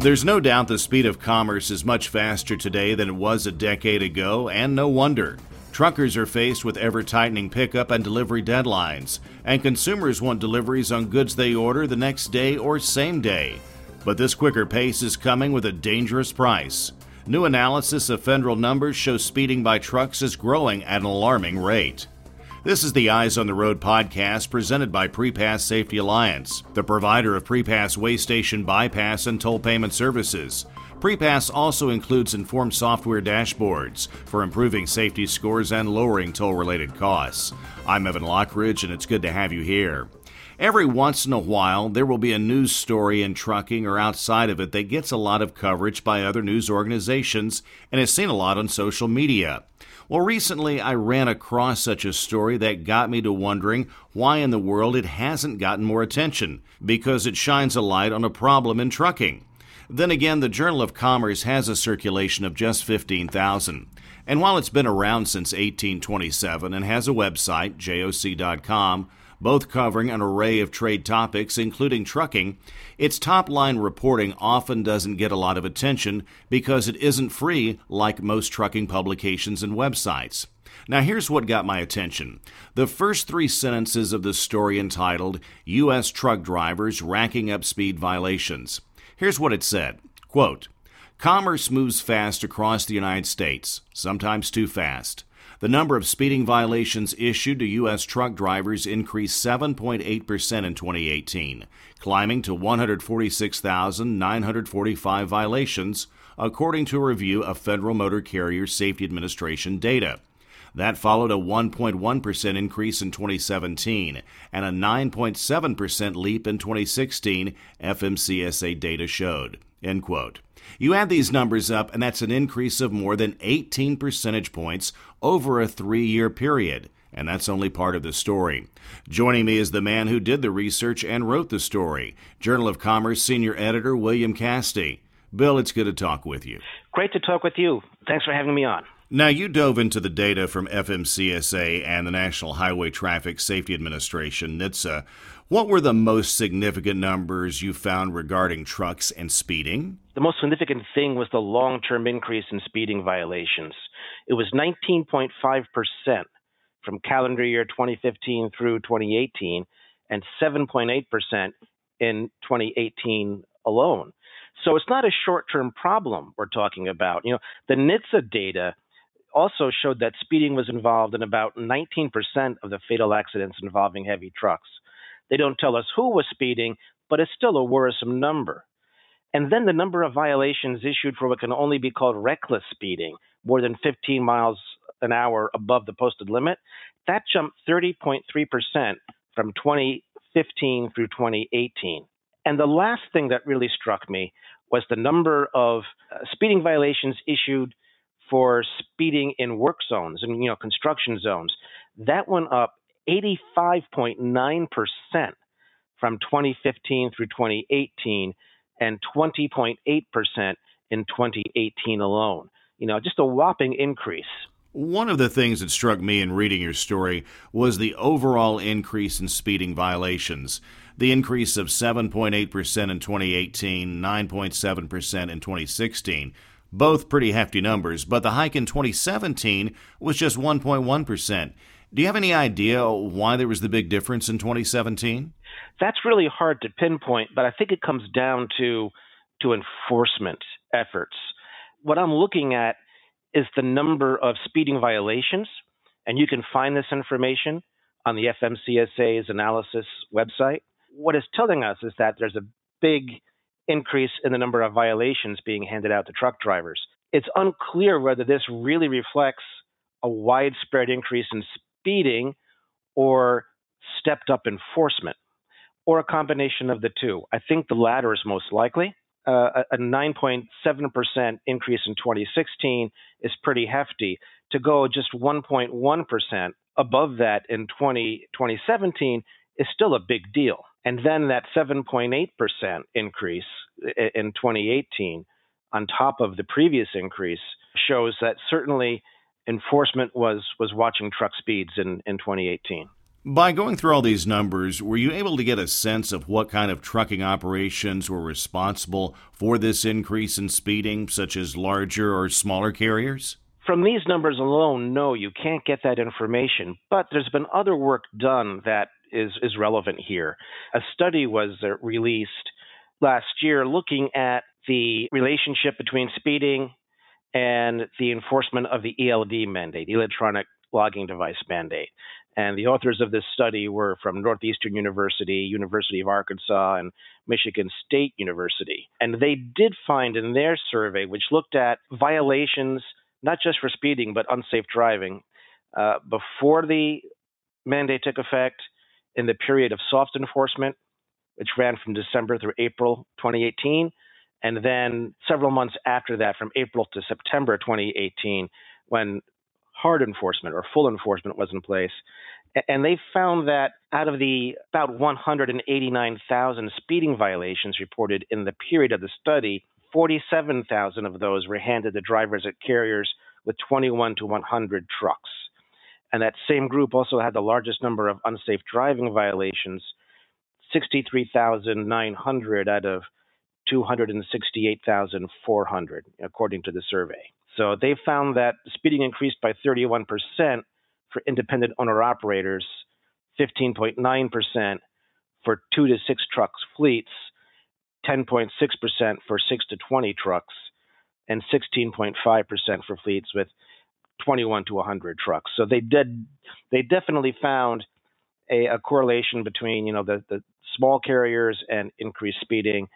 There's no doubt the speed of commerce is much faster today than it was a decade ago, and no wonder. Truckers are faced with ever tightening pickup and delivery deadlines, and consumers want deliveries on goods they order the next day or same day. But this quicker pace is coming with a dangerous price. New analysis of federal numbers shows speeding by trucks is growing at an alarming rate. This is the Eyes on the Road podcast presented by Prepass Safety Alliance, the provider of Prepass weigh station bypass and toll payment services. Prepass also includes informed software dashboards for improving safety scores and lowering toll related costs. I'm Evan Lockridge, and it's good to have you here. Every once in a while, there will be a news story in trucking or outside of it that gets a lot of coverage by other news organizations and is seen a lot on social media. Well, recently I ran across such a story that got me to wondering why in the world it hasn't gotten more attention, because it shines a light on a problem in trucking. Then again, the Journal of Commerce has a circulation of just 15,000. And while it's been around since 1827 and has a website, joc.com, both covering an array of trade topics, including trucking, its top line reporting often doesn't get a lot of attention because it isn't free like most trucking publications and websites. Now, here's what got my attention. The first three sentences of the story entitled U.S. Truck Drivers Racking Up Speed Violations. Here's what it said Quote, Commerce moves fast across the United States, sometimes too fast. The number of speeding violations issued to U.S. truck drivers increased 7.8% in 2018, climbing to 146,945 violations, according to a review of Federal Motor Carrier Safety Administration data. That followed a 1.1% increase in 2017 and a 9.7% leap in 2016, FMCSA data showed. End quote. You add these numbers up, and that's an increase of more than 18 percentage points over a three year period. And that's only part of the story. Joining me is the man who did the research and wrote the story, Journal of Commerce senior editor William Cassidy. Bill, it's good to talk with you. Great to talk with you. Thanks for having me on. Now, you dove into the data from FMCSA and the National Highway Traffic Safety Administration, NHTSA. What were the most significant numbers you found regarding trucks and speeding? The most significant thing was the long term increase in speeding violations. It was 19.5% from calendar year 2015 through 2018 and 7.8% in 2018 alone. So it's not a short term problem we're talking about. You know, the NHTSA data also showed that speeding was involved in about 19% of the fatal accidents involving heavy trucks. They don't tell us who was speeding, but it's still a worrisome number. And then the number of violations issued for what can only be called reckless speeding, more than 15 miles an hour above the posted limit, that jumped 30.3% from 2015 through 2018. And the last thing that really struck me was the number of uh, speeding violations issued for speeding in work zones and you know construction zones. That went up 85.9% from 2015 through 2018 and 20.8% in 2018 alone. You know, just a whopping increase. One of the things that struck me in reading your story was the overall increase in speeding violations. The increase of 7.8% in 2018, 9.7% in 2016 both pretty hefty numbers, but the hike in 2017 was just 1.1%. Do you have any idea why there was the big difference in 2017? That's really hard to pinpoint, but I think it comes down to to enforcement efforts. What I'm looking at is the number of speeding violations, and you can find this information on the FMCSA's analysis website. What it's telling us is that there's a big increase in the number of violations being handed out to truck drivers. It's unclear whether this really reflects a widespread increase in speeding or stepped up enforcement or a combination of the two. I think the latter is most likely. Uh, a 9.7% increase in 2016 is pretty hefty. To go just 1.1% above that in 20, 2017 is still a big deal. And then that 7.8% increase in 2018 on top of the previous increase shows that certainly enforcement was was watching truck speeds in, in 2018. By going through all these numbers, were you able to get a sense of what kind of trucking operations were responsible for this increase in speeding, such as larger or smaller carriers? From these numbers alone, no, you can't get that information. But there's been other work done that is, is relevant here. A study was uh, released last year looking at the relationship between speeding and the enforcement of the ELD mandate, electronic logging device mandate. And the authors of this study were from Northeastern University, University of Arkansas, and Michigan State University. And they did find in their survey, which looked at violations not just for speeding, but unsafe driving, uh, before the mandate took effect, in the period of soft enforcement, which ran from December through April 2018, and then several months after that, from April to September 2018, when hard enforcement or full enforcement was in place. And they found that out of the about 189,000 speeding violations reported in the period of the study, 47,000 of those were handed to drivers at carriers with 21 to 100 trucks. And that same group also had the largest number of unsafe driving violations 63,900 out of 268,400, according to the survey. So they found that speeding increased by 31% for independent owner operators, 15.9% for two to six trucks fleets, 10.6% for six to 20 trucks, and 16.5% for fleets with 21 to 100 trucks. So they did, they definitely found a, a correlation between, you know, the, the small carriers and increased speeding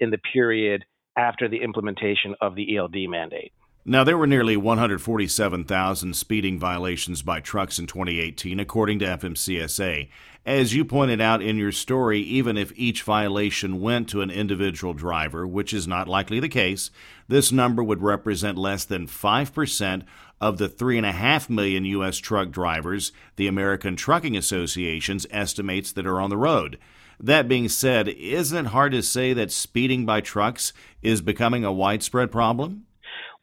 in the period after the implementation of the ELD mandate. Now, there were nearly 147,000 speeding violations by trucks in 2018, according to FMCSA. As you pointed out in your story, even if each violation went to an individual driver, which is not likely the case, this number would represent less than 5% of the 3.5 million U.S. truck drivers the American Trucking Association estimates that are on the road. That being said, isn't it hard to say that speeding by trucks is becoming a widespread problem?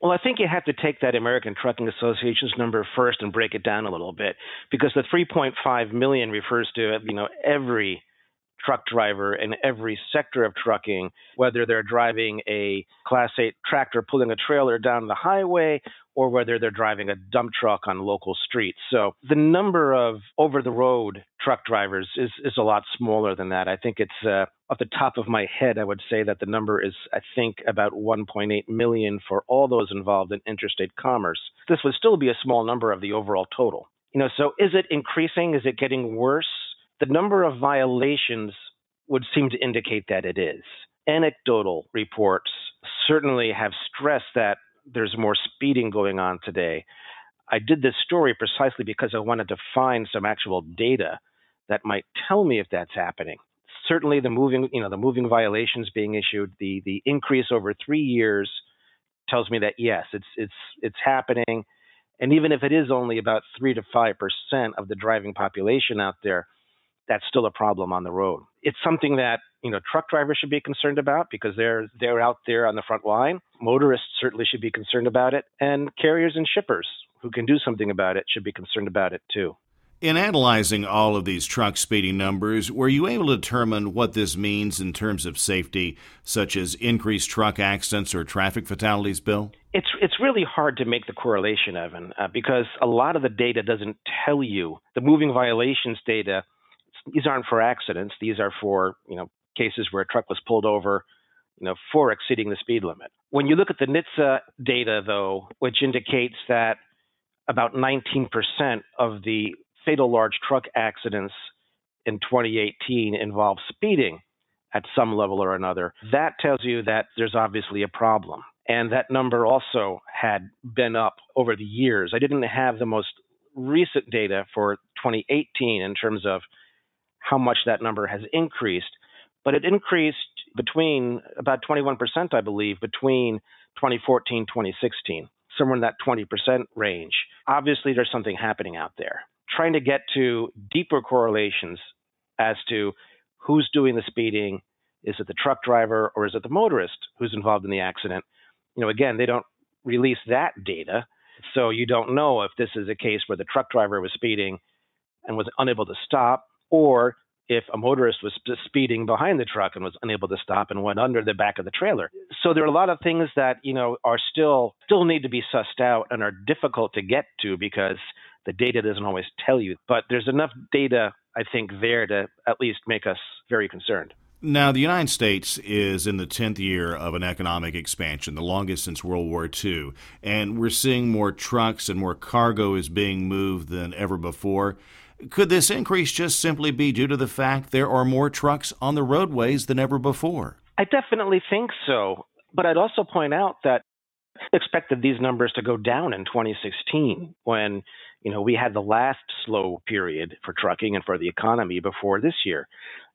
Well, I think you have to take that American Trucking Association's number first and break it down a little bit, because the 3.5 million refers to you know every truck driver in every sector of trucking, whether they're driving a Class 8 tractor pulling a trailer down the highway or whether they're driving a dump truck on local streets. So the number of over the road truck drivers is, is a lot smaller than that. I think it's uh, off the top of my head, I would say that the number is, I think, about 1.8 million for all those involved in interstate commerce. This would still be a small number of the overall total. You know, so is it increasing? Is it getting worse? The number of violations would seem to indicate that it is. Anecdotal reports certainly have stressed that there's more speeding going on today. I did this story precisely because I wanted to find some actual data that might tell me if that's happening. Certainly, the moving, you know, the moving violations being issued, the the increase over three years tells me that yes, it's it's it's happening. And even if it is only about three to five percent of the driving population out there, that's still a problem on the road. It's something that you know truck drivers should be concerned about because they're they're out there on the front line. Motorists certainly should be concerned about it, and carriers and shippers who can do something about it should be concerned about it too. In analyzing all of these truck speeding numbers, were you able to determine what this means in terms of safety, such as increased truck accidents or traffic fatalities, Bill? It's it's really hard to make the correlation, Evan, uh, because a lot of the data doesn't tell you. The moving violations data these aren't for accidents. These are for you know cases where a truck was pulled over, you know, for exceeding the speed limit. When you look at the NHTSA data, though, which indicates that about 19% of the fatal large truck accidents in 2018 involve speeding at some level or another, that tells you that there's obviously a problem. And that number also had been up over the years. I didn't have the most recent data for 2018 in terms of how much that number has increased, but it increased between about 21%, I believe, between 2014 2016, somewhere in that 20% range. Obviously, there's something happening out there. Trying to get to deeper correlations as to who's doing the speeding, is it the truck driver or is it the motorist who's involved in the accident? You know, again, they don't release that data, so you don't know if this is a case where the truck driver was speeding and was unable to stop, or if a motorist was speeding behind the truck and was unable to stop and went under the back of the trailer. So there are a lot of things that, you know, are still still need to be sussed out and are difficult to get to because the data doesn't always tell you. But there's enough data I think there to at least make us very concerned. Now, the United States is in the 10th year of an economic expansion, the longest since World War II, and we're seeing more trucks and more cargo is being moved than ever before. Could this increase just simply be due to the fact there are more trucks on the roadways than ever before? I definitely think so. But I'd also point out that expected these numbers to go down in 2016 when you know we had the last slow period for trucking and for the economy before this year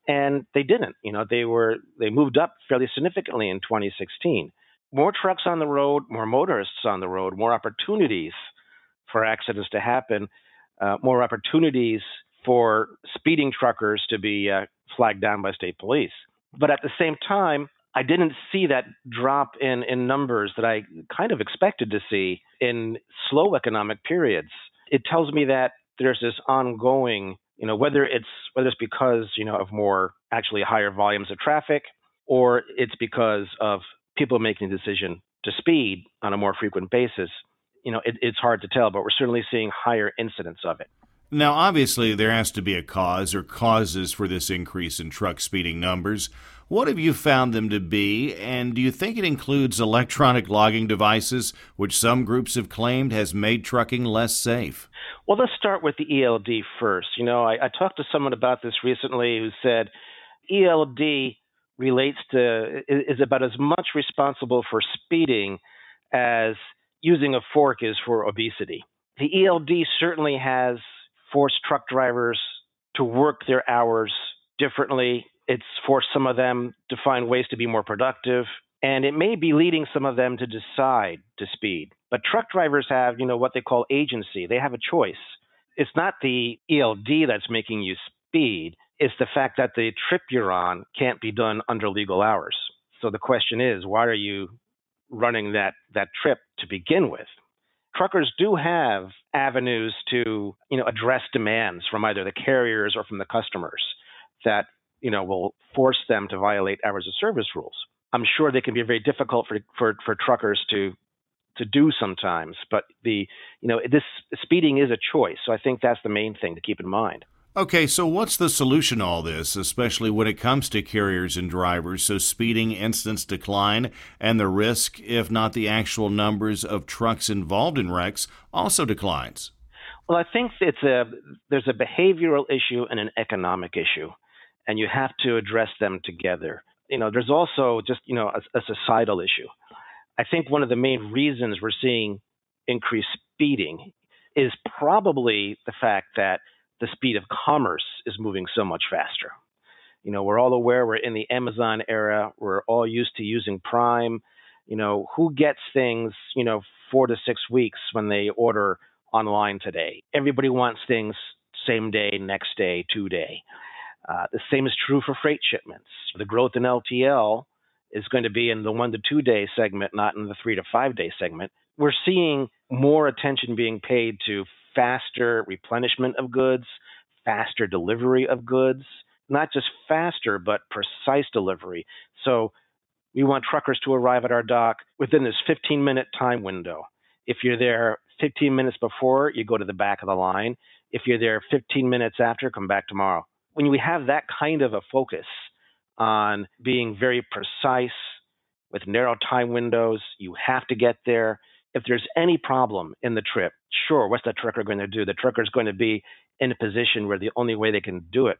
and they didn't you know they were they moved up fairly significantly in 2016 more trucks on the road more motorists on the road more opportunities for accidents to happen uh, more opportunities for speeding truckers to be uh, flagged down by state police. But at the same time, I didn't see that drop in, in numbers that I kind of expected to see in slow economic periods. It tells me that there's this ongoing, you know, whether it's whether it's because you know of more actually higher volumes of traffic, or it's because of people making the decision to speed on a more frequent basis you know, it, it's hard to tell, but we're certainly seeing higher incidence of it. Now, obviously, there has to be a cause or causes for this increase in truck speeding numbers. What have you found them to be, and do you think it includes electronic logging devices, which some groups have claimed has made trucking less safe? Well, let's start with the ELD first. You know, I, I talked to someone about this recently who said ELD relates to is about as much responsible for speeding as using a fork is for obesity. The ELD certainly has forced truck drivers to work their hours differently. It's forced some of them to find ways to be more productive. And it may be leading some of them to decide to speed. But truck drivers have, you know, what they call agency. They have a choice. It's not the ELD that's making you speed. It's the fact that the trip you're on can't be done under legal hours. So the question is, why are you running that that trip to begin with. Truckers do have avenues to, you know, address demands from either the carriers or from the customers that, you know, will force them to violate hours of service rules. I'm sure they can be very difficult for for, for truckers to to do sometimes, but the you know this speeding is a choice. So I think that's the main thing to keep in mind. Okay, so what's the solution to all this, especially when it comes to carriers and drivers? So speeding incidents decline, and the risk, if not the actual numbers of trucks involved in wrecks, also declines. Well, I think it's a there's a behavioral issue and an economic issue, and you have to address them together. You know, there's also just you know a, a societal issue. I think one of the main reasons we're seeing increased speeding is probably the fact that the speed of commerce is moving so much faster. You know, we're all aware we're in the Amazon era. We're all used to using Prime. You know, who gets things, you know, four to six weeks when they order online today? Everybody wants things same day, next day, two day. Uh, the same is true for freight shipments. The growth in LTL is going to be in the one to two day segment, not in the three to five day segment. We're seeing more attention being paid to faster replenishment of goods, faster delivery of goods, not just faster, but precise delivery. So we want truckers to arrive at our dock within this 15 minute time window. If you're there 15 minutes before, you go to the back of the line. If you're there 15 minutes after, come back tomorrow. When we have that kind of a focus on being very precise with narrow time windows, you have to get there if there's any problem in the trip, sure, what's the trucker going to do? The trucker is going to be in a position where the only way they can do it,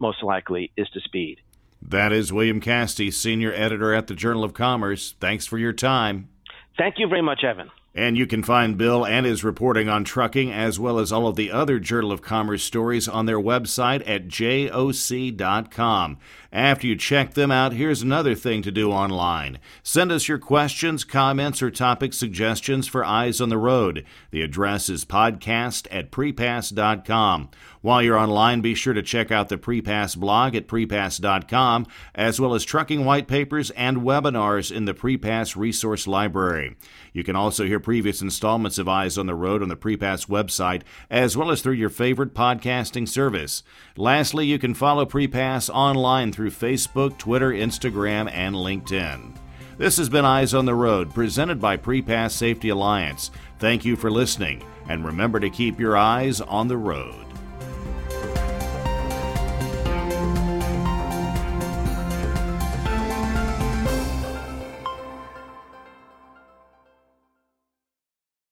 most likely, is to speed. That is William Cassidy, senior editor at the Journal of Commerce. Thanks for your time. Thank you very much, Evan. And you can find Bill and his reporting on trucking, as well as all of the other Journal of Commerce stories, on their website at joc.com. After you check them out, here's another thing to do online. Send us your questions, comments, or topic suggestions for Eyes on the Road. The address is podcast at prepass.com. While you're online, be sure to check out the Prepass blog at prepass.com, as well as trucking white papers and webinars in the Prepass Resource Library. You can also hear previous installments of Eyes on the Road on the Prepass website, as well as through your favorite podcasting service. Lastly, you can follow Prepass online through Facebook, Twitter, Instagram, and LinkedIn. This has been Eyes on the Road, presented by Prepass Safety Alliance. Thank you for listening, and remember to keep your eyes on the road.